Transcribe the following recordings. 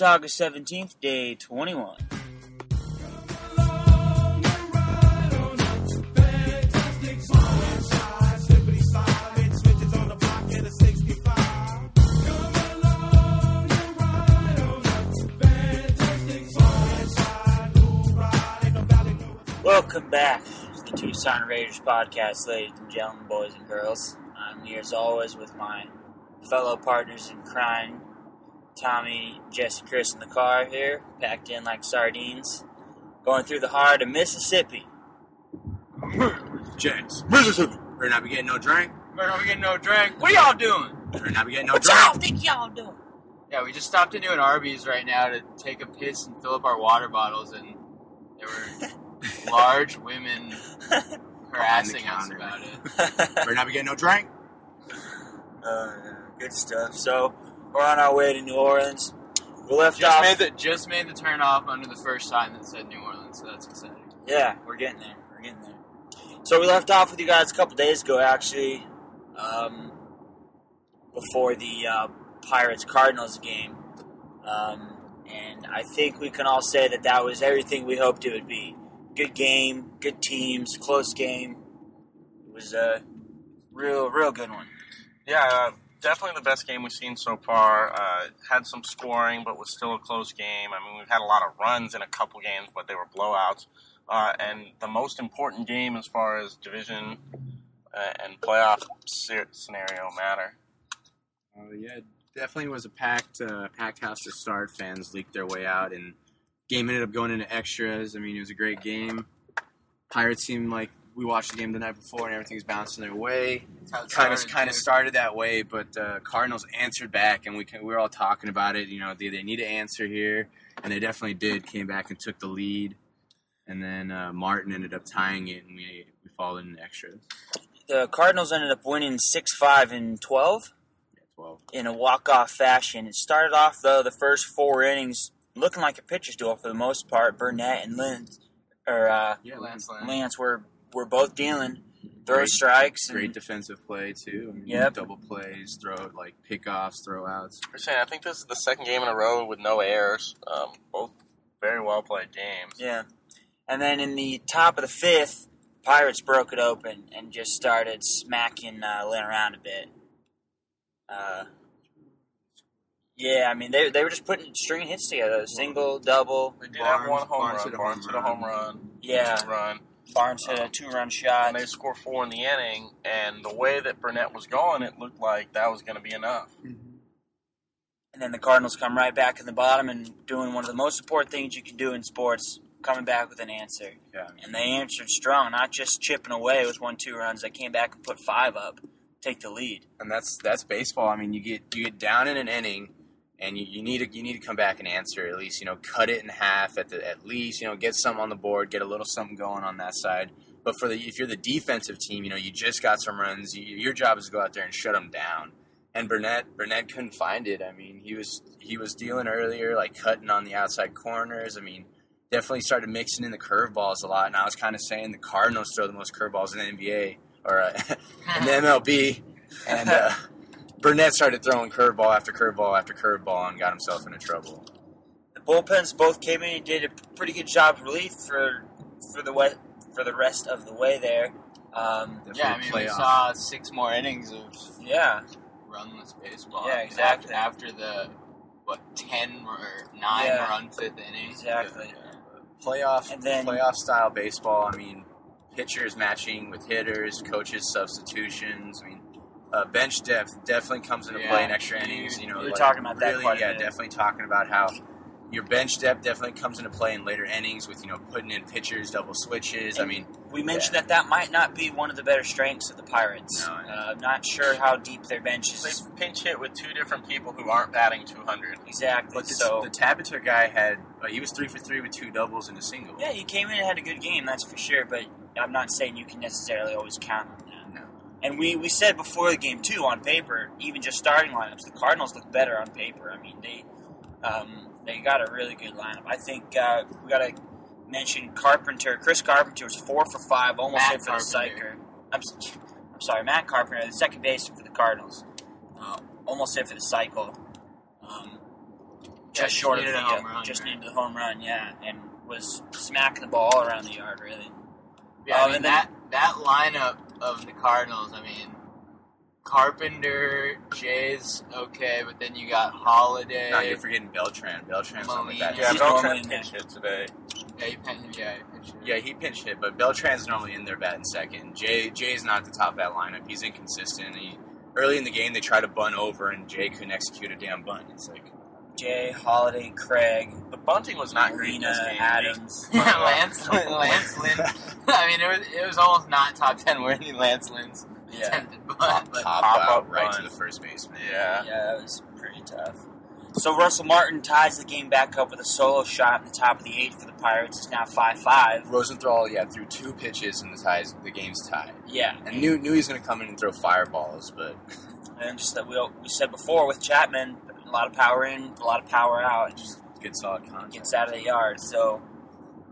It's August 17th, day 21. Welcome back to the Tucson Raiders podcast, ladies and gentlemen, boys and girls. I'm here as always with my fellow partners in crime, Tommy, Jesse, Chris in the car here, packed in like sardines, going through the heart of Mississippi. James, Mississippi. Better not be getting no drink. Better not be getting no drink. What are y'all doing? Better not be getting no What drink. y'all think y'all doing? Yeah, we just stopped into an Arby's right now to take a piss and fill up our water bottles, and there were large women harassing us about it. Better not be getting no drink. Uh, good stuff. So we're on our way to New Orleans. We left Just off. made the just made the turn off under the first sign that said New Orleans, so that's exciting. Yeah, we're getting there. We're getting there. So we left off with you guys a couple days ago, actually, um, before the uh, Pirates Cardinals game, um, and I think we can all say that that was everything we hoped it would be. Good game, good teams, close game. It was a real, real good one. Yeah, uh, definitely the best game we've seen so far. Uh, had some scoring, but was still a close game. I mean, we've had a lot of runs in a couple games, but they were blowouts. Uh, and the most important game as far as division uh, and playoff scenario matter. Oh yeah, definitely was a packed, uh, packed house to start. Fans leaked their way out, and game ended up going into extras. I mean, it was a great game. Pirates seemed like we watched the game the night before, and everything was bouncing their way. That's how it Kind of, started, kind of started that way, but uh, Cardinals answered back, and we can, we were all talking about it. You know, they, they need an answer here, and they definitely did. Came back and took the lead, and then uh, Martin ended up tying it, and we we followed in extras. The Cardinals ended up winning 6 5 and 12. Yeah, Twelve. in a walk-off fashion. It started off though the first four innings looking like a pitcher's duel for the most part. Burnett and Lance, or uh, Yeah, Lance Lynn. Lance were were both dealing throw Great- strikes. and- Great defensive play too. I mean, Yep. Double plays, throw like pickoffs, throwouts. We're saying I think this is the second game in a row with no errors. Um, both very well played games. yeah, and then in the top of the fifth, Pirates broke it open and just started smacking uh, Lynn around a bit. Uh, yeah, I mean they they were just putting stringing hits together, single, double. They did have Barmes- one home Barmes run. hit a Barmes home hit a home run. run. Yeah, run. Barmes hit a two-run shot. And they score four in the inning, and the way that Burnett was going, it looked like that was going to be enough. Mm-hmm. And then the Cardinals come right back in the bottom and doing one of the most important things you can do in sports, coming back with an answer. Yeah. And they answered strong, not just chipping away with one, two runs. They came back and put five up, take the lead. And that's that's baseball. I mean, you get you get down in an inning, and you, you need to you need to come back and answer at least. You know, cut it in half at the at least. You know, get something on the board, get a little something going on that side. But for the if you're the defensive team, you know, you just got some runs. You, your job is to go out there and shut them down. And Burnett Burnett couldn't find it. I mean, he was he was dealing earlier, like cutting on the outside corners. I mean, definitely started mixing in the curveballs a lot. And I was kind of saying the Cardinals throw the most curveballs in the NBA or uh, in the MLB. And uh, Burnett started throwing curveball after curveball after curveball and got himself into trouble. The bullpens both came in and did a pretty good job of relief for for the way, for the rest of the way there. Um, Definitely Yeah, I mean, we saw six more innings of yeah, runless baseball. Yeah, exactly. After, after the what ten or nine Yeah. run fifth inning. exactly. playoff And then- playoff style baseball. I mean, pitchers matching with hitters, coaches substitutions. I mean, uh, bench depth definitely comes into play in extra innings. You know, we were like, talking about that really, quite a yeah, bit. definitely talking about how your bench depth definitely comes into play in later innings with you know putting in pitchers, double switches. I mean, We mentioned that that might not be one of the better strengths of the Pirates. No, uh, not sure how deep their bench is. They pinch hit with two different people who aren't batting 200. Exactly. but the, so the Tabata guy had uh, he was three for three with two doubles and a single. yeah, he came in and had a good game, that's for sure. But I'm not saying you can necessarily always count on that. No. And we, we said before the game too, on paper, even just starting lineups, the Cardinals look better on paper. I mean, they um, they got a really good lineup. I think uh, we got to mention Carpenter. Chris Carpenter was four for five, almost Matt hit for the Carpenter. Syker. I'm, s- I'm sorry, Matt Carpenter, the second baseman for the Cardinals, uh, almost hit for the cycle. Um, just Yeah, just short of the home run, just right? needed the home run, yeah, and was smacking the ball around the yard really. Yeah, Um, I mean and then- that that lineup of the Cardinals. I mean, Carpenter, Jay's okay, but then you got Holliday. No, you're forgetting Beltran. Beltran's on the back. Yeah, He's Beltran pinch hit today. yeah, he pen, yeah, he pitched it. Yeah, he pinch hit, but Beltran's normally in there batting second. Jay Jay's not at the top of that lineup. He's inconsistent. He early in the game they try to bunt over and Jay couldn't execute a damn bunt. It's like Jay, Holliday, Craig, The bunting was not great in this game. Adams. Lance, Lance Lynn. I mean, it was it was almost not top ten worthy. Lance Lynn's Yeah, attempted bunt, pop, but pop pop out up right to the first baseman. Yeah. yeah, that was pretty tough. So Russell Martin ties the game back up with a solo shot in the top of the eighth for the Pirates. It's now five five. Rosenthal, yeah, threw two pitches and the ties the game's tied. Yeah, And knew knew he was going to come in and throw fireballs, but and just that we we said before with Chapman, a lot of power in, a lot of power out. It just good solid contact. gets out of the yard. So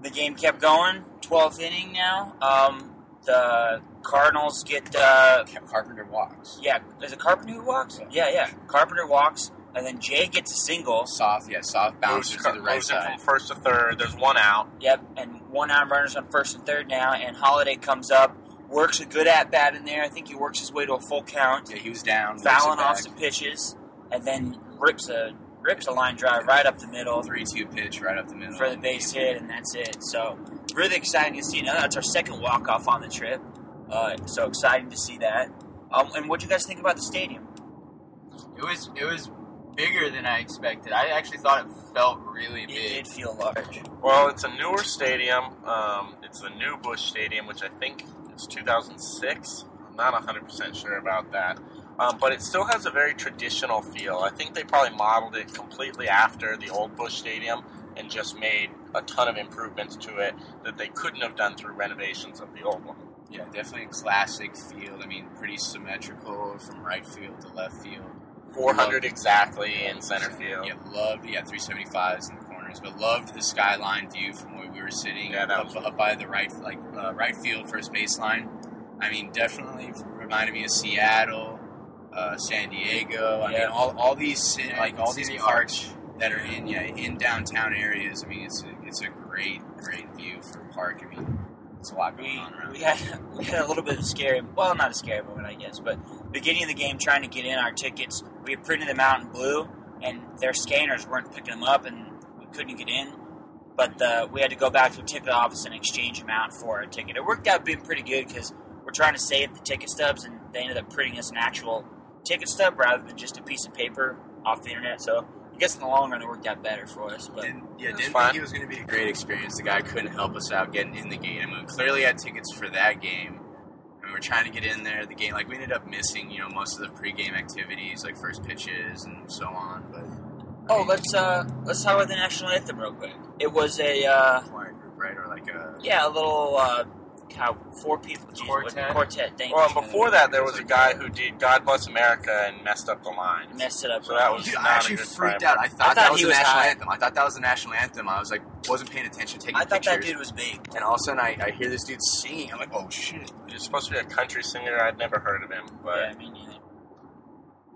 the game kept going. Twelfth inning now. Um, the Cardinals get uh, Carpenter walks. yeah. Is it Carpenter who walks? Yeah, yeah. Carpenter walks, and then Jay gets a single. Soft, yeah, soft bouncer Moves, to the right moves in side. from first to third. There's one out. Yep, and one out runners on first and third now, and Holliday comes up, works a good at bat in there. I think he works his way to a full count, Yeah, he was down, fouling off some pitches, and then rips a rips a line drive right up the middle three-two pitch right up the middle for the base hit, and that's it. So really exciting to see. Now that's our second walk off on the trip. Uh, so exciting to see that. Um, and what do you guys think about the stadium? it was it was bigger than I expected. I actually thought it felt really big. It big. did feel large. Well, it's a newer stadium. Um, it's the new Busch Stadium, which I think is 2006. I'm not 100% sure about that. Um, but it still has a very traditional feel. I think they probably modeled it completely after the old Busch Stadium and just made a ton of improvements to it that they couldn't have done through renovations of the old one. Yeah, definitely a classic field. I mean, pretty symmetrical from right field to left field. 400 exactly in center field. Yeah, loved. Yeah, 375s in the corners, but loved the skyline view from where we were sitting Yeah, up, up by the right, like uh, right field first baseline. I mean, definitely reminded me of Seattle, uh, San Diego. I Yeah. mean, all, all these like all these Arch. parks that are in yeah in downtown areas. I mean, it's a, it's a great great view for a park. I mean, it's a lot going we, on around. we had we had a little bit of a scary well not a scary moment I guess but beginning of the game trying to get in our tickets we had printed them out in blue and their scanners weren't picking them up and we couldn't get in but uh, we had to go back to a ticket office and exchange them out for a ticket it worked out being pretty good because we're trying to save the ticket stubs and they ended up printing us an actual ticket stub rather than just a piece of paper off the internet so I guess in the long run it worked out better for us but Didn't, yeah, It's didn't fine. think it was going to be a great experience. The guy couldn't help us out getting in the game. I mean, we clearly had tickets for that game. I mean, we're trying to get in there. The game, like, we ended up missing, you know, most of the pregame activities, like first pitches and so on. But I oh mean, let's uh let's talk about the national anthem real quick it was a uh, choir group, right? Or like a Yeah, a little uh, how four people geez, what- Quartet? quartet. Thank Well, you. and before that, there was a guy who did "God Bless America" and messed up the line. messed it up. So that was- Dude, not I a actually good freaked time. out. I thought, thought that was he the national high. anthem. I thought that was the national anthem. I was like, wasn't paying attention, taking I thought that dude was big. and all of a sudden, I, I hear this dude singing. I'm like, oh shit! He's supposed to be a country singer. I'd never heard of him, but yeah, I mean, yeah.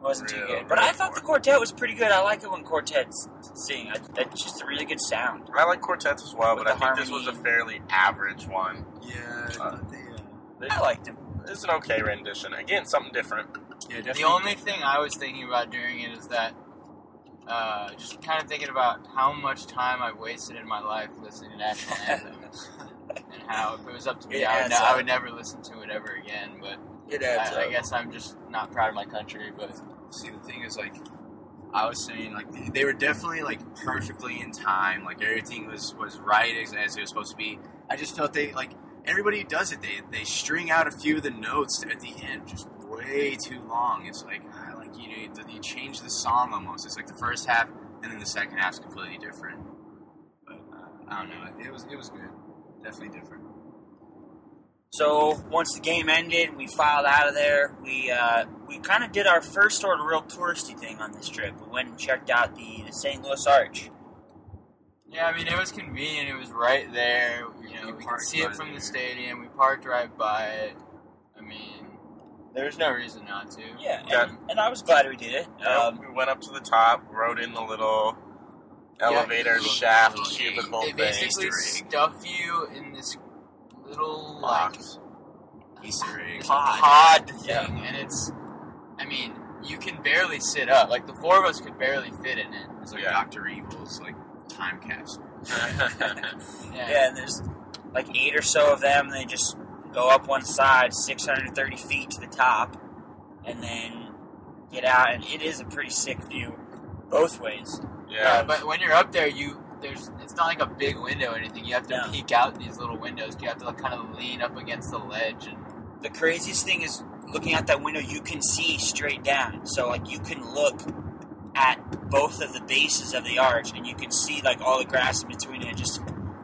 It wasn't too good, but I thought the quartet was pretty good. I like it when quartets sing. I, that's just a really good sound. I like quartets as well. With But I the think this was a harmony. fairly average one. Yeah, Uh, they, I liked him. It's an okay rendition. Again, something different. yeah, definitely. The only thing I was thinking about during it is that uh, just kind of thinking about how much time I've wasted in my life listening to national anthems, and how if it was up to me, It I would, adds ne- I up. would never listen to it ever again. But It I, I guess I'm just not proud of my country. But See, the thing is, like, I was saying, like, they- they were definitely like perfectly in time. Like everything was was right as, as it was supposed to be. I just felt they like everybody who does it. They they string out a few of the notes at the end just way too long. It's like ah, like you know you change the song almost. It's like the first half and then the second half's completely different. But uh, I don't know. It was it was good. Definitely different. So once the game ended, we filed out of there. We uh, we kind of did our first sort of real touristy thing on this trip. We went and checked out the, the St. Louis Arch. yeah, I mean it was convenient. It was right there. You know, We we could see by it from there. the stadium. We parked right by it. I mean, there's no reason not to. Yeah, and, Yeah. and I was glad we did it. Um, Um, we went up to the top, rode in the little elevator Yeah. shaft Little cubicle They thing. basically Easter stuff you in this little like Easter eggs. Pod. pod thing, Yeah. and it's. I mean, you can barely sit up. Like the four of us could barely fit in it. It's like Yeah. Doctor Evil's like time capsule. Yeah. Yeah, and there's like eight or so of them. They just go up one side, 630 feet to the top, and then get out. And it is a pretty sick view, both ways. Yeah, yeah. but when you're up there, you there's it's not like a big window or anything. You have to No. peek out these little windows. You have to like, kind of lean up against the ledge and The craziest thing is looking out that window, you can see straight down. So like you can look at both of the bases of the arch, and you can see like all the grass in between it. Just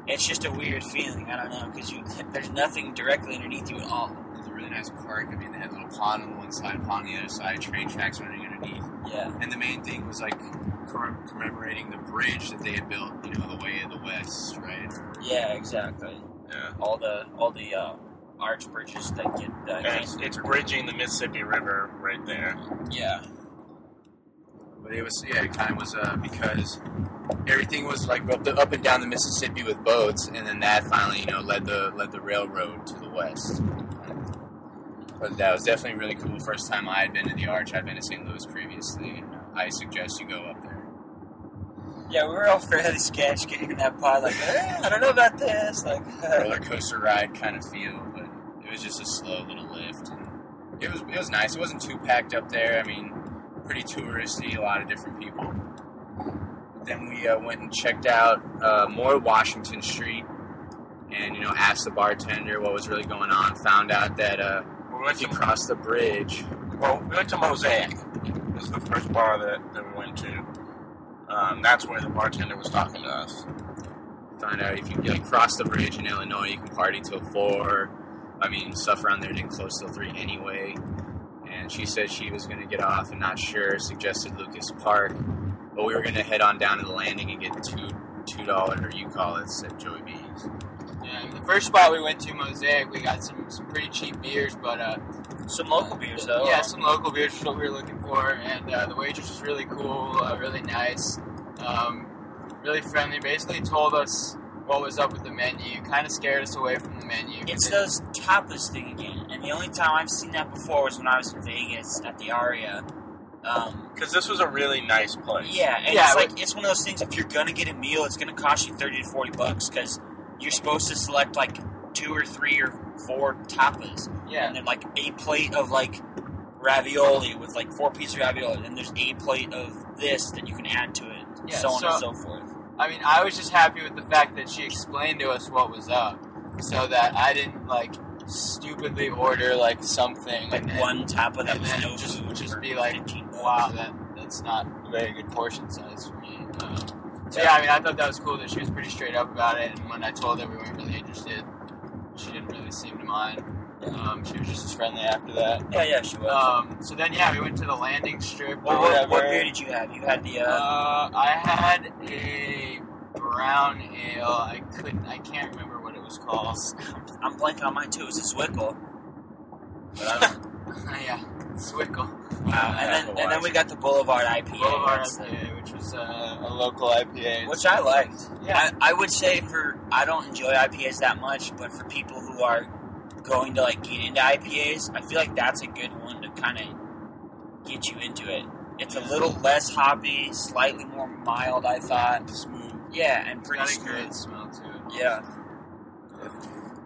it's just a weird feeling. I don't know because you there's nothing directly underneath you at all. It's a really nice park. I mean, they had a little pond on the one side, pond on the other side, train tracks running underneath. Yeah. And the main thing was like commemorating the bridge that they had built, you know, the way of the west, right? Yeah, exactly. yeah. All the all the uh, arch bridges that get And it's, it's bridging the Mississippi River right there. yeah. But it was, yeah, it kind of was uh, because everything was like up, the, up and down the Mississippi with boats, and then that finally, you know, led the led the railroad to the west. But that was definitely really cool. First time I had been to the Arch, I'd been to St. Louis previously, I suggest you go up there. Yeah, we were all fairly sketch getting in that pod, like, eh, I don't know about this. Like, roller coaster ride kind of feel, but it was just a slow little lift. And it was it was nice. It wasn't too packed up there. I mean, pretty touristy, a lot of different people. Then we uh, went and checked out uh, more Washington Street, and you know asked the bartender what was really going on. Found out that uh, We went if you to, cross the bridge, well, we went to Mosaic. This is the first bar that, that we went to. Um, that's where the bartender was talking to us. Find out if you like cross the bridge in Illinois, you can party till four. I mean, stuff around there didn't close till three anyway. And she said she was going to get off and not sure. Suggested Lucas Park, but we were going to head on down to the landing and get two two dollar or you call it at Joey B's. yeah. and the first spot we went to, Mosaic, we got some some pretty cheap beers, but uh, some local beers though. yeah, some local beers is what we were looking for, and uh, the waitress was really cool, uh, really nice, um, really friendly. Basically told us what was up with the menu, kind of scared us away from the menu. It's those tapas thing again, and the only time I've seen that before was when I was in Vegas at the Aria. Um, Because this was a really nice place. yeah, and Yeah, it's but- like it's one of those things. If you're gonna get a meal, it's gonna cost you thirty to forty bucks because you're supposed to select like two or three or four tapas, yeah, and then like a plate of like ravioli with like four pieces of ravioli, and there's a plate of this that you can add to it, Yeah, so on and so- so forth. I mean, I was just happy with the fact that she explained to us what was up, so that I didn't like stupidly order like something Like and one tapa that was no just, food just be like, wow, that that's not a very good portion size for me. Um, so yeah, I mean, I thought that was cool that she was pretty straight up about it, and when I told her we weren't really interested, she didn't really seem to mind. Um, she was just as friendly after that. Yeah, yeah, she was. Um, so then, yeah, we went to the landing strip Well, what, what beer did you have? You had the uh, Uh, I had a brown ale. I couldn't. I can't remember what it was called. I'm blanking on mine too. It was a Swickle. But I don't- yeah, Swickle. wow. And then and then we got the Boulevard IPA, Boulevard IPA, which was uh, a local IPA. which I liked. yeah, I, I would say for I don't enjoy IPAs that much, but for people who are going to like get into IPAs, I feel like that's a good one to kind of get you into it. It's a little less hoppy, slightly more mild. I thought Smooth. Yeah, and pretty smooth. great smell too. Yeah.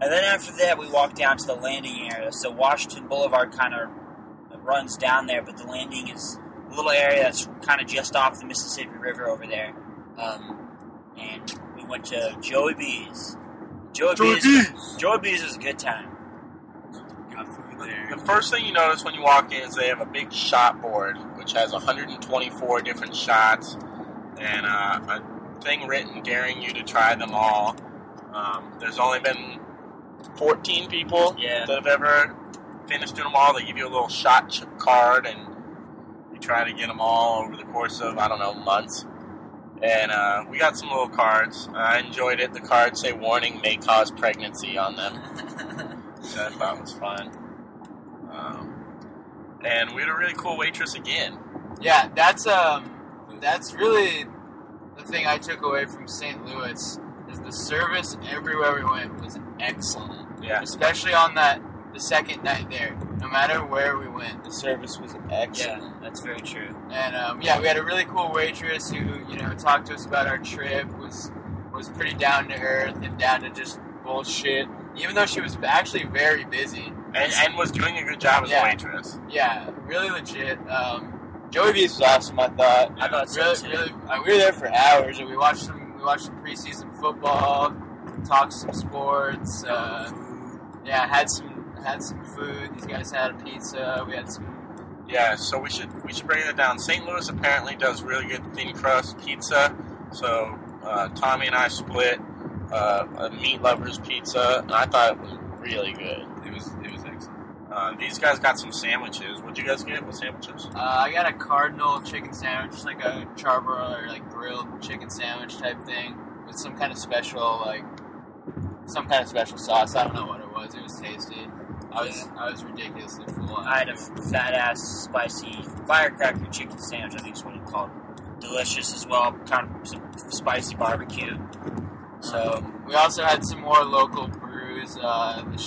And then after that, we walked down to the landing area. So Washington Boulevard kind of runs down there, but the landing is a little area that's kind of just off the Mississippi River over there. Um, and we went to Joey B's. Joey, B's. Joey B's was a good time. There. The first thing you notice when you walk in is they have a big shot board, which has 124 different shots and uh, a thing written daring you to try them all. Um, there's only been 14 people Yeah. that have ever finished doing them all. They give you a little shot card, and you try to get them all over the course of I don't know months. And uh, we got some little cards. I enjoyed it. The cards say "Warning: May cause pregnancy" on them. which I was fun. And we had a really cool waitress again. Yeah, that's um, that's really the thing I took away from St. Louis is the service everywhere we went was excellent, Yeah. especially on that the second night there. No matter where we went, the service was excellent. Yeah, that's very true. And um, yeah, we had a really cool waitress who you know talked to us about our trip. was was pretty down to earth and down to just bullshit. Even though she was actually very busy. And, and was doing a good job as Yeah. a waitress. Yeah, really legit. Um, Joey B's was awesome. I thought. I thought so really, too. really. uh, we were there for hours, and we watched some. We watched some preseason football, talked some sports. Uh, yeah, had some had some food. These guys had a pizza. We had some. Yeah, so we should we should break that down. St. Louis apparently does really good thin crust pizza. So uh, Tommy and I split uh, a meat lovers pizza, and I thought it was really good. It was it was excellent. Uh, these guys got some sandwiches. What'd you guys get? What sandwiches? Uh, I got a cardinal chicken sandwich, just like a charbroil or like grilled chicken sandwich type thing, with some kind of special like some kind of special sauce. I don't know what it was. It was tasty. I was I was ridiculously full. I had a fat ass spicy firecracker chicken sandwich. I think is what it's called. Delicious as well. Kind of some spicy barbecue. So We also had some more local brews, uh, the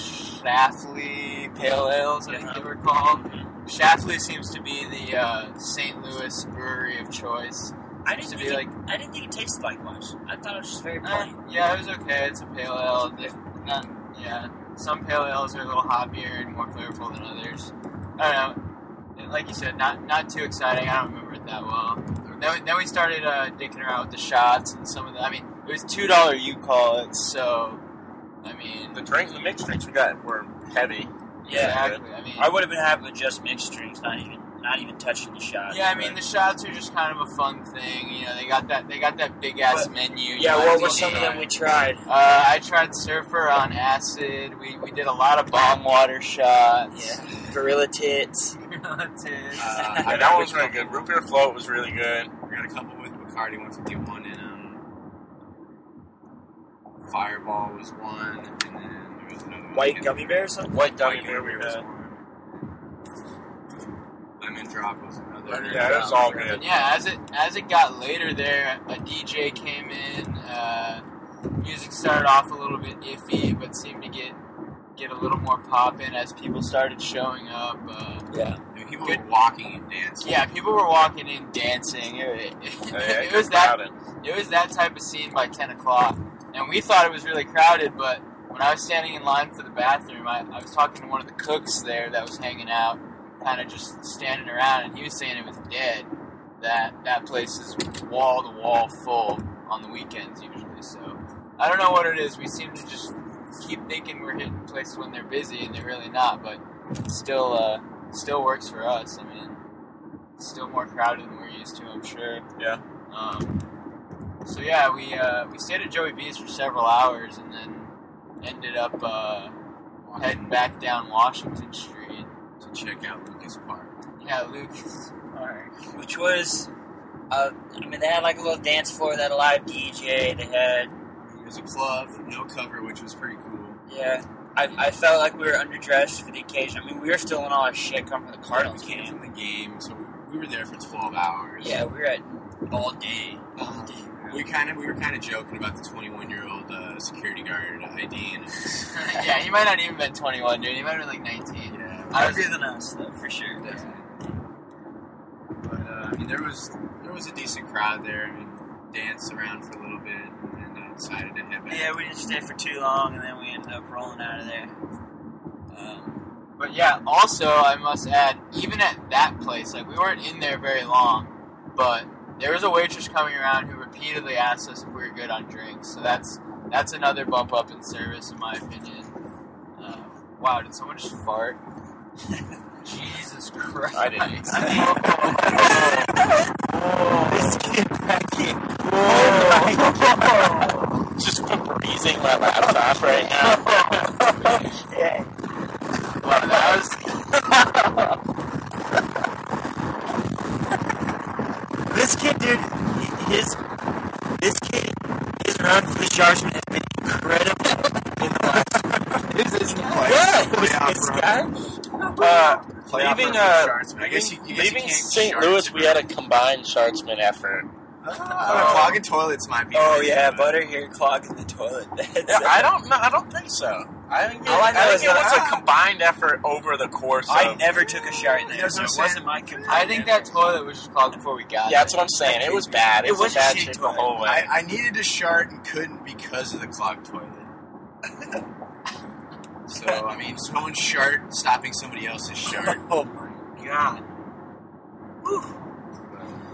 Schlafly Pale Ales, I think they were called. Schlafly seems to be the uh, St. Louis brewery of choice. I didn't think be it, like, I didn't think it tasted like much. I thought it was just very eh, plain. yeah, it was okay. It's a pale ale. They- Not, yeah, some pale ales are a little hoppier and more flavorful than others. I don't know. Like you said, not not too exciting. I don't remember it that well. Then we, then we started uh, dicking around with the shots and some of the. I mean, it was two dollar you call it, so I mean, The drink, the mixed drinks we got were heavy. Yeah, exactly. I mean, I would have been happy with just mixed drinks, not even not even touching the shots. Yeah, I mean the shots are just kind of a fun thing. You know, they got that they got that big ass menu. yeah. What were well some of them we tried? Uh, I tried surfer on acid. We, we did a lot of bomb water shots. Yeah, gorilla tits. Relatives. Uh, that one was really good. Root beer float was really good. We got a couple with Bacardi 151 and um, Fireball was one, and then there was another one. White gummy bear or something? White gummy White beer Gummy we was had. one. Lemon Drop was another. Yeah, it was all good. yeah, as it as it got later there, a DJ came in. Uh, music started off a little bit iffy, but seemed to get get a little more pop in as people started showing up. Uh, Yeah. People Good. were walking and dancing. yeah, people were walking in dancing. It, it, Yeah, it good was that crowded. it was that type of scene by 10 o'clock. And we thought it was really crowded, but when I was standing in line for the bathroom, I, I was talking to one of the cooks there that was hanging out, kind of just standing around, and he was saying it was dead. That that place is wall to wall full on the weekends usually. So I don't know what it is. We seem to just keep thinking we're hitting places when they're busy, and they're really not. But it still, uh, still works for us. I mean, still more crowded than we're used to. I'm sure. Yeah. Um, so yeah, we uh, we stayed at Joey B's for several hours, and then ended up uh, heading back down Washington Street. to check out Lucas Park. Yeah, Lucas Park. which was, uh, I mean, they had like a little dance floor, they had a live DJ, they had, It was a club, no cover, which was pretty cool. yeah. I, I felt like we were underdressed for the occasion. I mean, we were still in all our shit coming from the Cardinals we came game. from the game, so we were there for 12 hours. Yeah, we were at all day. All day. We kind of we were kind of joking about the 21 year old uh, security guard ID and yeah, he might not even been 21, dude. He might have been like 19. Yeah, I was- than us, though, for sure. but uh, I mean there was there was a decent crowd there and danced around for a little bit and uh, decided to head back. Yeah, we didn't stay for too long, and then we ended up rolling out of there. Um, But yeah, also I must add, even at that place, like we weren't in there very long, but there was a waitress coming around who repeatedly asked us if we were good on drinks. So that's that's another bump up in service, in my opinion. Uh, wow, did someone just fart? Jesus Christ! I didn't. this kid back in. Just freezing my laptop right now. Yeah. Wow, that was This kid, dude, his this kid, his run for the Sharksman has been incredible in the last. this isn't quite. Yeah, it Playoff this guy. Uh, leaving for uh, Sharks. I guess you- I guess leaving St. Louis, we had a combined Sharksman effort. Uh, clogging toilets might be. Oh yeah, butter here clogging the toilet. Yeah, I don't know. I don't think so. I think it, All I know I is think it that- was a combined effort over the course. I of, never took a shower in there, so what it wasn't my complaint. I think that toilet was just clogged before we got Yeah, it. that's what I'm saying. It was bad. It, It was, was a bad shitty shit the toilet. whole way. I, I needed to shart and couldn't because of the clogged toilet. so I mean, someone shart stopping somebody else's shart. Oh my god.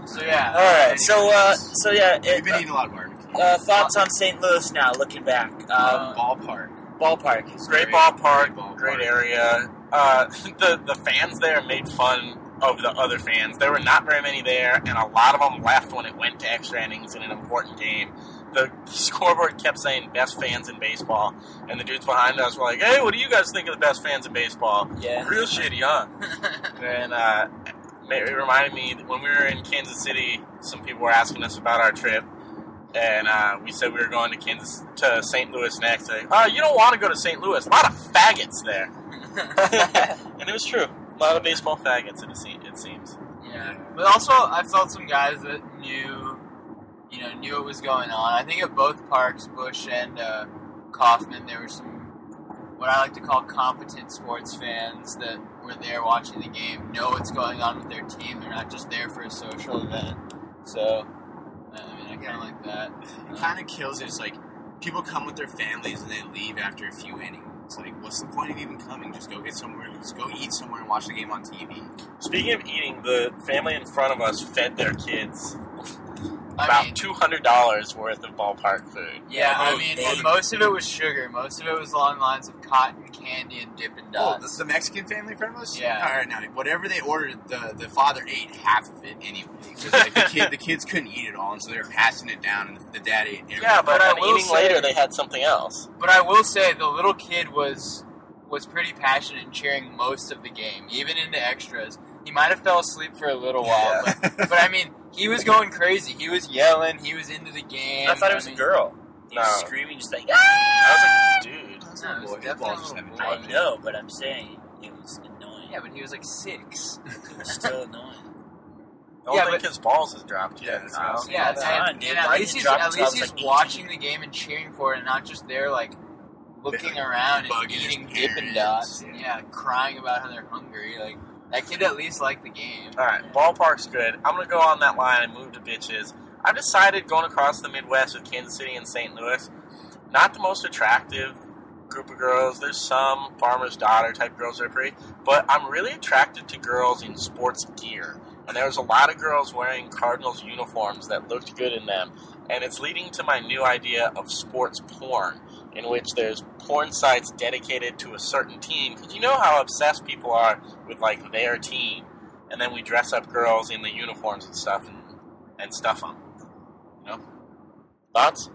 So yeah. All right, so uh, so yeah, We've it, been eating a lot of barbecue. uh, thoughts on St. Louis now, looking back. Um, ballpark. Ballpark is great Great- ballpark, great great, area. Uh, the the fans there made fun of the other fans. There were not very many there, and a lot of them left when it went to extra innings in an important game. The scoreboard kept saying "best fans in baseball," and the dudes behind us were like, "Hey, what do you guys think of the best fans in baseball?" Yeah. Real shitty, huh? And uh, it reminded me that when we were in Kansas City, some people were asking us about our trip, and uh, we said we were going to Kansas to St. Louis next. Like, oh, you don't want to go to St. Louis? A lot of faggots there, and it was true. A lot of baseball faggots. It, se- it seems. Yeah, but also I felt some guys that knew, you know, knew what was going on. I think at both parks, Busch and uh, Kauffman, there were some what I like to call competent sports fans that were there watching the game, know what's going on with their team. They're not just there for a social event. So, I mean, I kind of like that. It um, kind of kills it. It's like people come with their families and they leave after a few innings. It's like, what's the point of even coming? Just go get somewhere. Just go eat somewhere and watch the game on TV. Speaking of eating, the family in front of us fed their kids I about two hundred dollars worth of ballpark food. yeah, I Oh, mean, oh, most of it was sugar. Most of it was along the lines of cotton candy and Dippin' Oh, Dots. this is the Mexican family in front. Yeah. All right, now whatever they ordered, the the father ate half of it anyway. like, the, kid, the kids couldn't eat it all, and so they were passing it down, and the, the dad ate. everything. Yeah, but, But I then eating say- later, they had something else. But I will say the little kid was was pretty passionate in cheering most of the game, even into extras. He might have fell asleep for a little while, but, but I mean, he was going crazy. He was yelling. He was into the game. I thought it was a mean, girl. He was No. screaming, just like, I was like, ah! dude. That's No, not it boy. His balls a just haven't boy. I know, but I'm saying it was annoying. Yeah, but he was like six. It was still annoying. I Don't Yeah, think but- his balls has dropped yet. Yeah, so- that's- Yeah, That's and, and at least he's at least he's like, 18. watching the game and cheering for it, and not just there like looking around and eating Dippin' parents, Dots. yeah. Yeah, crying about how they're hungry. Like that kid at least liked the game. All right, ballpark's good. I'm gonna go on that line and move to bitches. I've decided going across the Midwest with Kansas City and St. Louis, not the most attractive group of girls. There's some farmer's daughter type girls that are pretty, but I'm really attracted to girls in sports gear. And there was a lot of girls wearing Cardinals uniforms that looked good in them. And it's leading to my new idea of sports porn, in which there's porn sites dedicated to a certain team. Because you know how obsessed people are with like their team, and then we dress up girls in the uniforms and stuff and, and stuff them. You know, thoughts?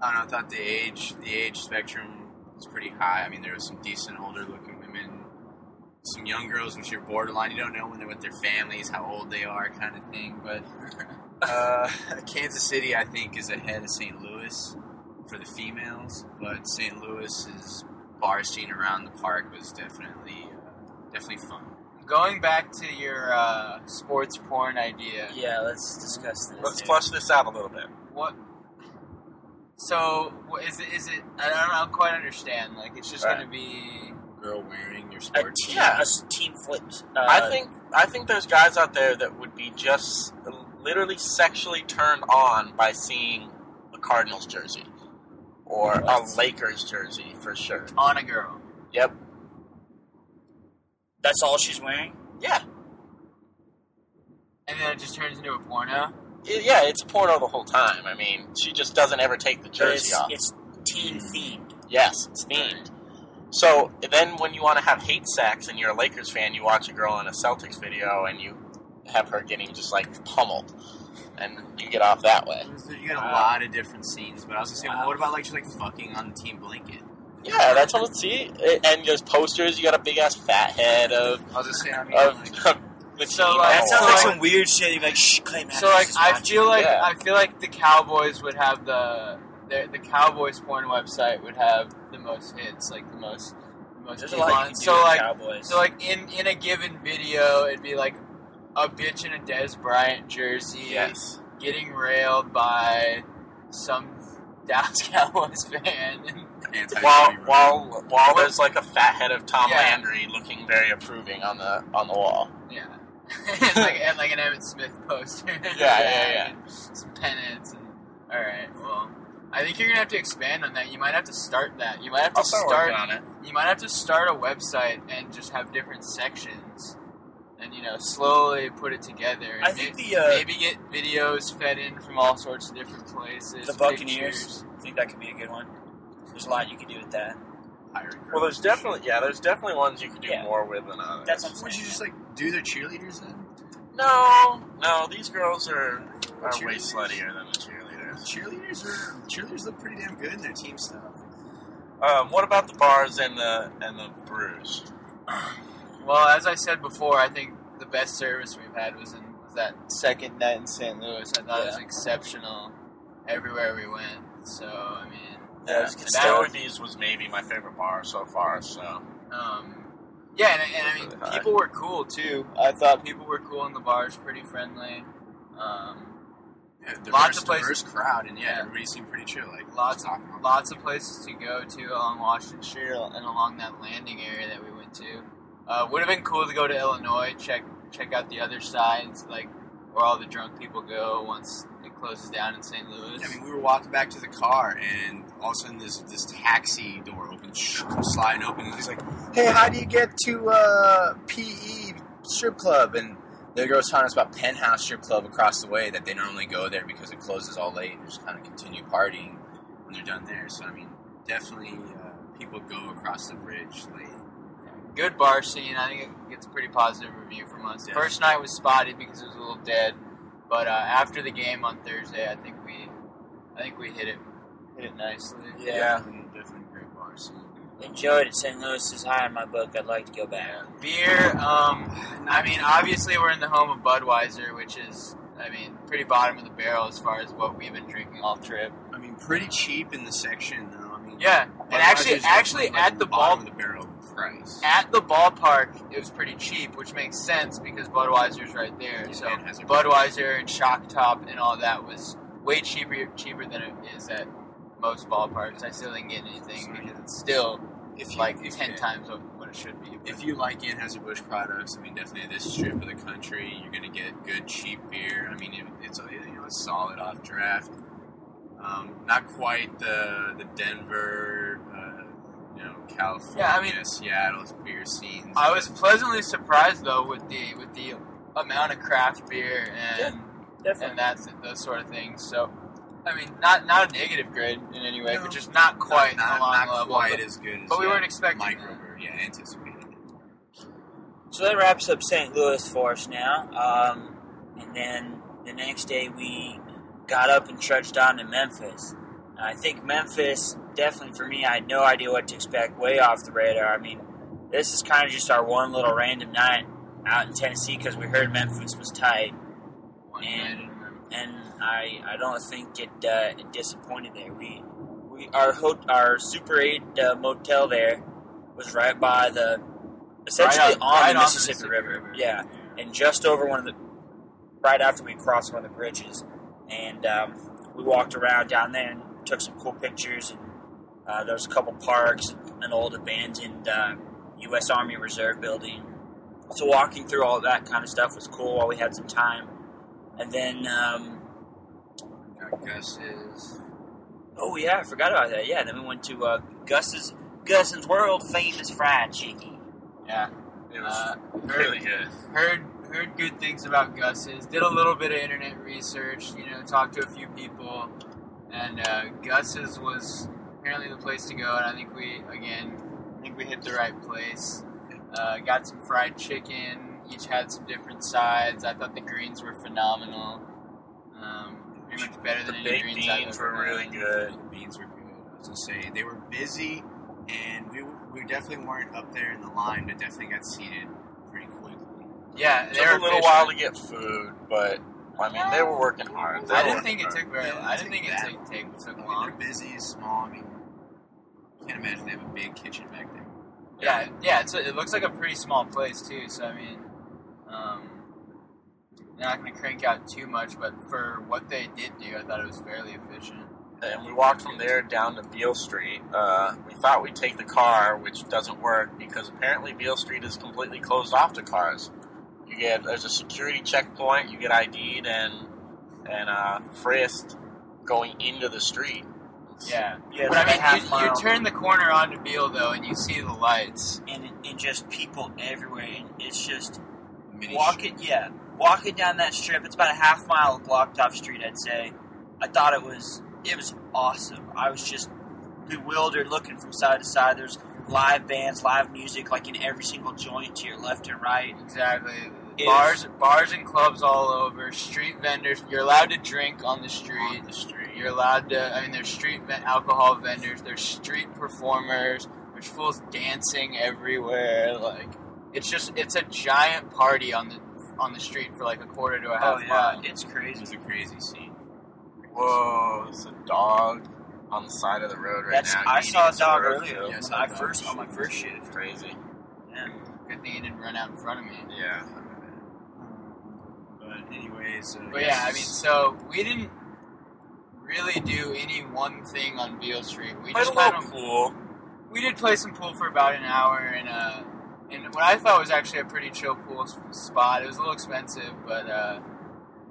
I don't know. I thought the age, the age spectrum was pretty high. I mean, there was some decent older looking women, some young girls which you're borderline. You don't know when they're with their families, how old they are, kind of thing. But uh, Kansas City, I think, is ahead of St. Louis for the females. But St. Louis's bar scene around the park was definitely, uh, definitely fun. Going back to your uh, sports porn idea, Yeah, let's discuss this. Let's dude. flush this out a little bit. what? So what is it? Is it? I don't, I don't quite understand. Like it's just Right. going to be. Girl wearing your a sports. team, Yeah. a s- team flips. Uh, I think I think there's guys out there that would be just literally sexually turned on by seeing a Cardinals jersey or a Lakers jersey for sure. on a girl. Yep. that's all she's wearing. Yeah. And then it just turns into a porno. I- yeah, it's a porno the whole time. I mean, she just doesn't ever take the jersey it's, off. it's team themed. Yes, it's themed. So then, when you want to have hate sex and you're a Lakers fan, you watch a girl in a Celtics video and you have her getting just like pummeled, and you get off that way. You get a Wow. lot of different scenes, but I was just saying, Wow. what about like just like fucking on the team blanket? Yeah, that's what let's see. And there's posters. You got a big ass fat head of I was just saying, I mean, of. like, of the So, team. like- That sounds so, like like- some weird shit. You're like, shh, Clay So like is I feel like Yeah. I feel like the Cowboys would have the the, the Cowboys porn website would have the most hits, like the most the most There's a lot you on. can do So with like Cowboys. so like in in a given video, it'd be like a bitch in a Dez Bryant jersey, yes. getting railed by some Dallas Cowboys fan. While while while there's like a fat head of Tom Yeah. Landry looking very approving on the on the wall. yeah. and, like, and like an Emmitt Smith poster. Yeah, yeah, yeah. And some pennants. And, all right, well, I think you're gonna have to expand on that. You might have to start that. You might have to I'll start start. on it. You might have to start a website and just have different sections, and you know, slowly put it together. And I think may- the uh, maybe get videos fed in from all sorts of different places. the Buccaneers. I think that could be a good one. There's a lot you could do with that. Well, there's definitely yeah, there's definitely ones you could do Yeah. more with than others. That's what I'm Would you just like do the cheerleaders then? no, no. These girls are are way sluttier than the cheerleaders. Cheerleaders are cheerleaders look pretty damn good in their team stuff. Um, what about the bars and the and the brews? Well, as I said before, I think the best service we've had was in was that second night in St. Louis. I thought it was exceptional everywhere we went. So I mean, Yeah, it was good that- stuff. Stowebees was maybe my favorite bar so far. So um, yeah, and, and I mean, Really people were cool too. I thought people were cool in the bars, pretty friendly. Um, Yeah, diverse, Lots of places- diverse crowd, and yeah, Yeah. everybody seemed pretty chill. Like Lots of- lots of places to go to along Washington Street and along that landing area that we went to. Uh, would have been cool to go to Illinois, check check out the other sides, like where all the drunk people go once it closes down in St. Louis. I mean, we were walking back to the car, and all of a sudden, this this taxi door opens, sliding open, and he's like, "Hey, how do you get to uh, PE strip club?" And the girl was telling us about Penthouse strip club across the way that they normally go there because it closes all late and just kind of continue partying when they're done there. So I mean, definitely uh, people go across the bridge late. Good bar scene. I think it gets a pretty positive review from us. Yeah. First night was spotty because it was a little dead, but uh, after the game on Thursday, I think we, I think we hit it, hit it nicely. Yeah. definitely, definitely great bar scene. Enjoyed it. St. Louis is high in my book. I'd like to go back. Beer. Um, I mean, obviously we're in the home of Budweiser, which is, I mean, pretty bottom of the barrel as far as what we've been drinking all trip. I mean, pretty cheap in the section, though. I mean, Yeah, and actually, actually like, at the bottom ball, of the barrel price. at the ballpark, it was pretty cheap, which makes sense because Budweiser's right there. Yeah, So. Budweiser and Shock Top and all that was way cheaper cheaper than it is at most ballparks. I still didn't get anything because it's still if you, like if ten times what what it should be. If you like Anheuser-Busch products, I mean, definitely this strip of the country, you're going to get good, cheap beer. I mean, it, it's a, you know, it's solid off draft. Um, not quite the the Denver, uh, you know, California, Yeah, I mean- Seattle's beer scenes. I was pleasantly surprised though with the with the amount of craft beer and Definitely. and that's those sort of things. So, I mean, not not a negative grade in any way, No. but just not quite not, along not the level. quite but, as good as but we weren't expecting micro that. yeah, anticipated. it. So that wraps up St. Louis for us now. Um, and then the next day we got up and trudged on to Memphis. I think Memphis, definitely for me, I had no idea what to expect, way off the radar. I mean, this is kind of just our one little random night out in Tennessee because we heard Memphis was tight. And- and I I don't think it, uh, it disappointed there. We we our ho- our Super Eight uh, motel there was right by the essentially Right on, right the Mississippi, River. River. Yeah, and just over one of the right after we crossed one of the bridges, and um, we walked around down there and took some cool pictures. And uh, there was a couple parks, an old abandoned uh, U.S. Army Reserve building. So walking through all that kind of stuff was cool while we had some time. And then, um, Got Gus's. oh yeah, I forgot about that. Yeah, then we went to uh, Gus's Gus's world famous fried chicken. Yeah. it was Uh, really good. heard heard good things about Gus's. Did a little bit of internet research. You know, talked to a few people, and uh, Gus's was apparently the place to go. And I think we again, I think we hit the right place. Uh, got some fried chicken. Each had some different sides. I thought the greens were phenomenal. Um, pretty much better The than any baked greens I've beans ever were really had. good. The beans were good. I was gonna say they were busy, and we we definitely weren't up there in the line, but definitely got seated pretty quickly. Yeah, It they took were a little efficient. while to get food, but I mean they were working hard. They I didn't think it hard. took very. Yeah, it I didn't didn't think it take took, that take, I mean, long. they're busy, small. I mean, can't imagine they have a big kitchen back there. Yeah, yeah. It's a, it looks like a pretty small place too. So I mean, um, they're not going to crank out too much, but for what they did do, I thought it was fairly efficient. and we walked from there down to Beale Street. Uh, we thought we'd take the car, which doesn't work because apparently Beale Street is completely closed off to cars. You get there's a security checkpoint, you get ID'd and and uh, frisked going into the street. Yeah. Yeah, But I like a mean, you, you turn the corner onto Beale though, and you see the lights. and, and just people everywhere, and it's just Mini walking. Yeah, walking down that strip. It's about a half mile of blocked off street, I'd say. I thought it was it was awesome. I was just bewildered, looking from side to side. There's live bands, live music, like in every single joint to your left and right. Exactly. It bars, bars and clubs all over. Street vendors. You're allowed to drink on the street. On the street. You're allowed to. I mean, there's street alcohol vendors. There's street performers. There's fools dancing everywhere. Like it's just it's a giant party on the on the street for like a quarter to a half Oh mile. it's crazy. It's a crazy scene. Whoa, there's a dog on the side of the road right That's now. I saw a dog earlier when I saw I a dog. first on my first shift. Crazy. Yeah. Good thing he didn't run out in front of me. Yeah. But anyways, uh, But yeah, I mean, so we didn't really do any one thing on Beale Street. We Played just kind of pool. we did play some pool for about an hour in uh in what I thought was actually a pretty chill pool spot. It was a little expensive, but uh,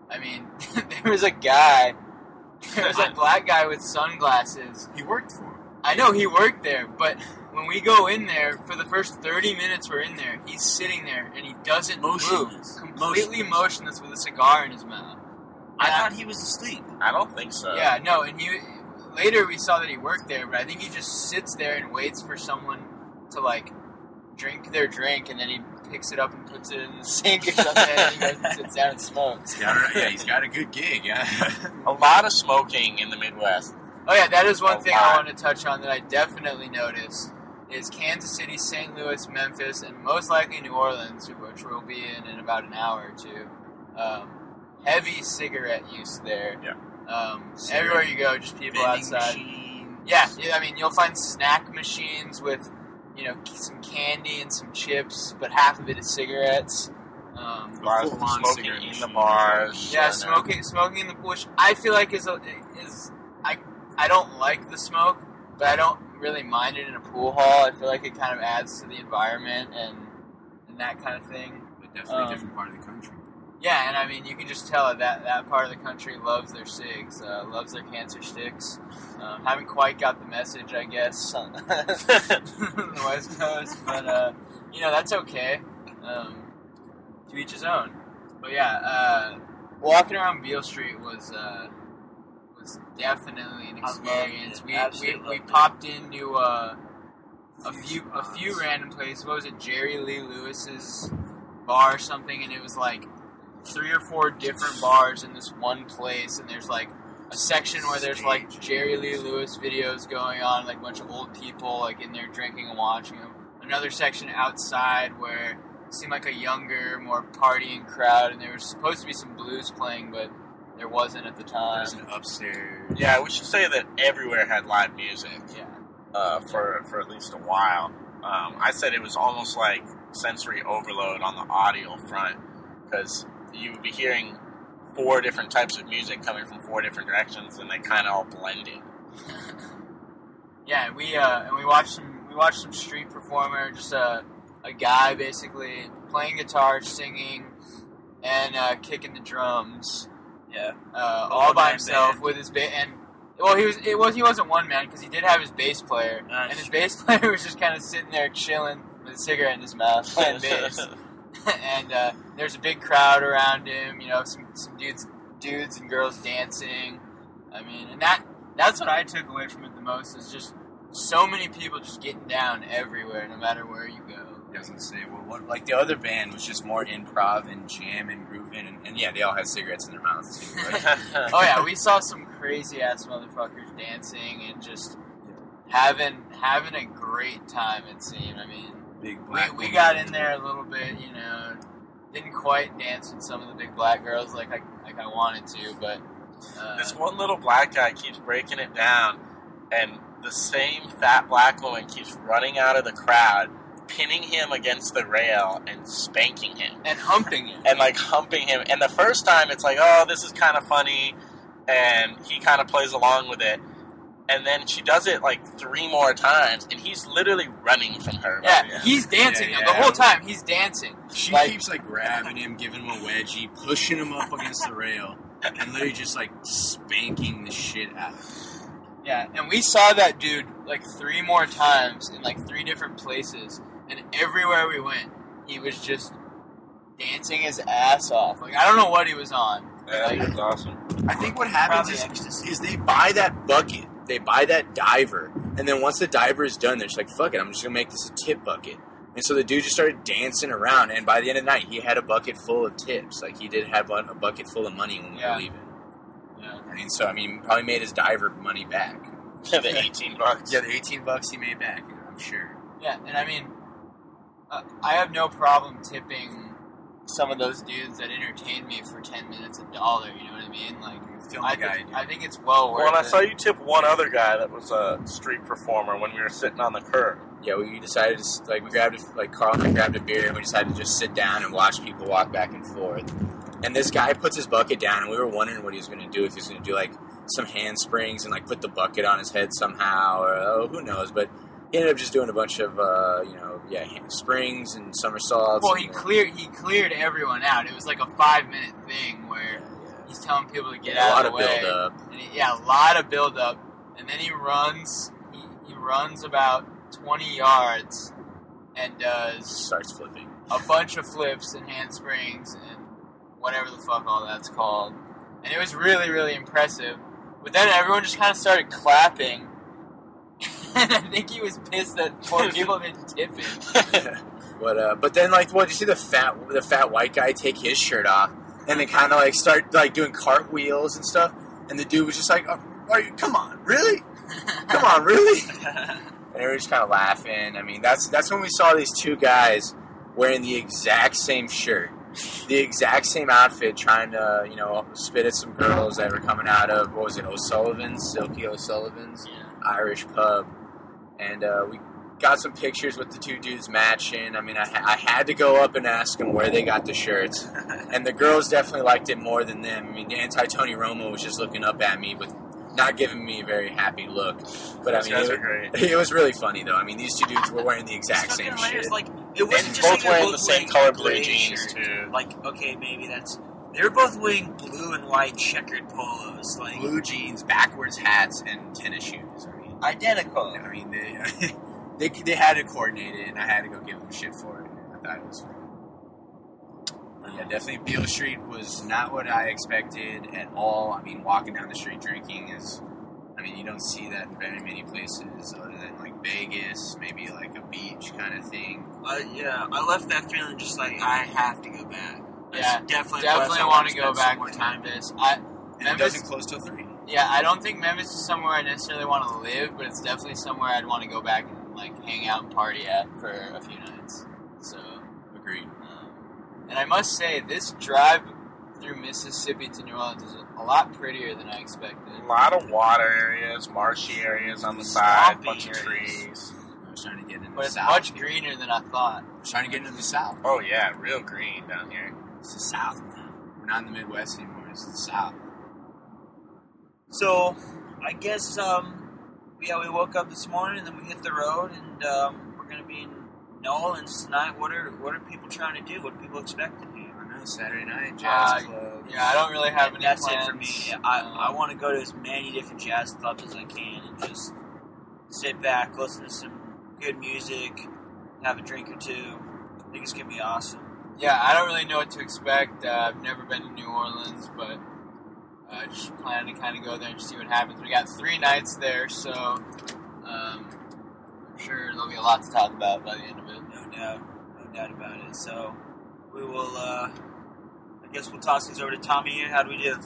I mean, there was a guy, there was a black guy with sunglasses. he worked for him. I know he worked there, but when we go in there for the first thirty minutes we're in there, he's sitting there and he doesn't Motionless. move, completely motionless with a cigar in his mouth. I thought he was asleep. I don't think so. Yeah, no, and he later we saw that he worked there, but I think he just sits there and waits for someone to like drink their drink, and then he picks it up and puts it in the sink or something, and he goes and sits down and smokes. A, yeah, he's got a good gig. Yeah. A lot of smoking in the Midwest. Oh yeah, that is one A thing I want to touch on that I definitely noticed is Kansas City, St. Louis, Memphis, and most likely New Orleans, which we'll be in in about an hour or two. Um, heavy cigarette use there. Yeah. Um, everywhere you go, just people Vending outside. machine. Yeah, yeah, I mean, you'll find snack machines with, you know, some candy and some chips, but half of it is cigarettes. Um, Bars smoking cigarette in the machine. bars. yeah, and, smoking, smoking in the pool, which I feel like is a, is I I don't like the smoke, but I don't really mind it in a pool hall. I feel like it kind of adds to the environment and and that kind of thing. But definitely Um, a different part of the country. Yeah, and I mean, you can just tell that that part of the country loves their cigs, uh, loves their cancer sticks. Um, haven't quite got the message, I guess, on the West Coast, but uh, you know that's okay. Um, to each his own. But yeah, uh, walking around Beale Street was uh, was definitely an experience. We we, we popped into uh, a Few few a few random places. What was it? Jerry Lee Lewis's bar or something, and it was like three or four different bars in this one place, and there's like a section where there's like Jerry Lee Lewis videos going on, like a bunch of old people like in there drinking and watching them. Another section outside where it seemed like a younger, more partying crowd, and there was supposed to be some blues playing, but there wasn't at the time. There's an upstairs. yeah, we should say that everywhere had live music Yeah, uh, for for at least a while. Um, I said it was almost like sensory overload on the audio front because you would be hearing four different types of music coming from four different directions, and they kind of all blended. yeah. We uh, and we watched some we watched some street performer, just a a guy basically playing guitar, singing, and uh, kicking the drums. Yeah. uh, all by himself band. with his ba- and well he was it was he wasn't one man because he did have his bass player That's and his bass player was just kind of sitting there chilling with a cigarette in his mouth playing bass and uh, there's a big crowd around him you know some some dudes dudes and girls dancing I mean and that that's what I took away from it the most is just so many people just getting down everywhere no matter where you go I was gonna say, well, what, like the other band was just more improv and jam and grooving, and, and yeah, they all had cigarettes in their mouths too. Right? oh yeah, we saw some crazy ass motherfuckers dancing and just having having a great time. It seemed. I mean, Big we, black. we woman. got in there a little bit, you know. Didn't quite dance with some of the big black girls like I like I wanted to, but uh, this one little black guy keeps breaking it down, and the same fat black woman keeps running out of the crowd pinning him against the rail and spanking him and humping him and like humping him. And the first time, it's like, oh, this is kind of funny, and he kind of plays along with it. And then she does it like three more times, and he's literally running from her. Yeah, he's dancing Yeah, the whole time. He's dancing. She Like- keeps like grabbing him, giving him a wedgie, pushing him up against the rail, and literally just like spanking the shit out of him. Yeah, and we saw that dude like three more times in like three different places, and everywhere we went, he was just dancing his ass off. Like I don't know what he was on. Yeah, that's awesome. I think what happens Probably is, ecstasy. is they buy that bucket, they buy that diver, and then once the diver is done, they're just like, fuck it, I'm just gonna make this a tip bucket. And so the dude just started dancing around, and by the end of the night, he had a bucket full of tips. Like he did have a bucket full of money when we Yeah. were leaving. Yeah. I mean, so I mean, probably made his diver money back. the eighteen bucks. Yeah, the 18 bucks he made back, I'm sure. Yeah, and I mean, uh, I have no problem tipping some of those dudes that entertained me for ten minutes a dollar. You know what I mean? Like, Film I guy, think. I think it's well worth it. Well, and I it. saw you tip one other guy that was a street performer when we were sitting on the curb. yeah, we decided to like we grabbed a, like Carl and I grabbed a beer and we decided to just sit down and watch people walk back and forth. And this guy puts his bucket down and we were wondering what he was going to do if he was going to do like some handsprings and like put the bucket on his head somehow or oh who knows. But he ended up just doing a bunch of uh, you know yeah hand springs and somersaults. well, and, he cleared he cleared everyone out. It was like a five minute thing where yeah, he's telling people to get a out of the way. build up. And he, yeah, a lot of build up, and then he runs. He, he runs about twenty yards and does Starts flipping. a bunch of flips and handsprings and whatever the fuck all that's called. And it was really, really impressive. But then everyone just kind of started clapping. and I think he was pissed that more people didn't tip him. But uh, but then like, what? Did you see the fat the fat white guy take his shirt off and then kind of like start like doing cartwheels and stuff? And the dude was just like, oh, "Are you? Come on, really? Come on, really?" And they were just kind of laughing. I mean, that's that's when we saw these two guys wearing the exact same shirt, the exact same outfit, trying to you know spit at some girls that were coming out of what was it, O'Sullivan's, Silky O'Sullivan's Irish pub, and uh, we got some pictures with the two dudes matching. I mean, I, I had to go up and ask them where they got the shirts, and the girls definitely liked it more than them. I mean, anti Tony Romo was just looking up at me with not giving me a very happy look. But I mean, guys it, are great. it was really funny though. I mean, these two dudes were wearing the exact same fucking shit. Like it wasn't And just both like wearing both the same color blue gray jeans, too. Like okay, maybe that's they were both wearing blue and white checkered polos, like Blue jeans, backwards hats, and tennis shoes. I mean, identical. I mean, they, they they had to coordinate it, and I had to go give them shit for it. I thought it was funny. But yeah, definitely Beale Street was not what I expected at all. I mean, walking down the street drinking is, I mean, you don't see that in very many places other than like Vegas, maybe like a beach kind of thing. Uh, yeah, I left that feeling just like I have to go back. I Yeah, definitely, Definitely want to to go back more to time. Memphis. I, And it Memphis- doesn't close till three. yeah, I don't think Memphis is somewhere I necessarily want to live, but it's definitely somewhere I'd want to go back and like hang out and party at for a few nights. So, Agreed. um, and I must say, this drive through Mississippi to New Orleans is a lot prettier than I expected. A lot of water areas, marshy areas on the side, Swampy bunch of trees. I was trying to get into But the it's south. much greener than I thought. I was trying to get into the south. Oh yeah, real green down here. It's the south. now. We're not in the Midwest anymore. It's the south. So, I guess um, yeah, we woke up this morning and then we hit the road and um, we're gonna be in New Orleans tonight. What are what are people trying to do? What are people expecting here? I know Saturday night Uh, jazz club. Yeah, I don't really have any that's plans. it for me. I, Um, I want to go to as many different jazz clubs as I can and just sit back, listen to some good music, have a drink or two. I think it's gonna be awesome. Yeah, I don't really know what to expect. Uh, I've never been to New Orleans, but uh, just plan to kind of go there and see what happens. We got three nights there, so um, I'm sure there'll be a lot to talk about by the end of it. No doubt, no doubt about it. So we will. Uh, I guess we'll toss these over to Tommy. here. How do we do?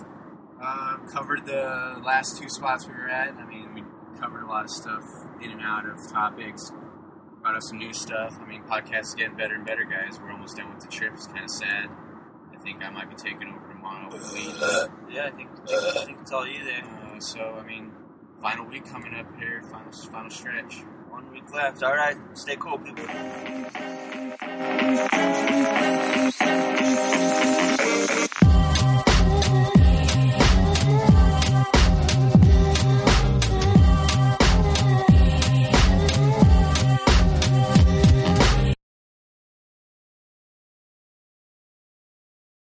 Um, covered the last two spots we were at. I mean, we covered a lot of stuff in and out of topics. Brought up some new stuff. I mean, podcasts getting better and better, guys. We're almost done with the trip. It's kind of sad. I think I might be taking over vinyl week. Uh, yeah, I think, I think it's all you there. Uh, so, I mean, final week coming up here, final, final stretch. One week left. All right, stay cool, people.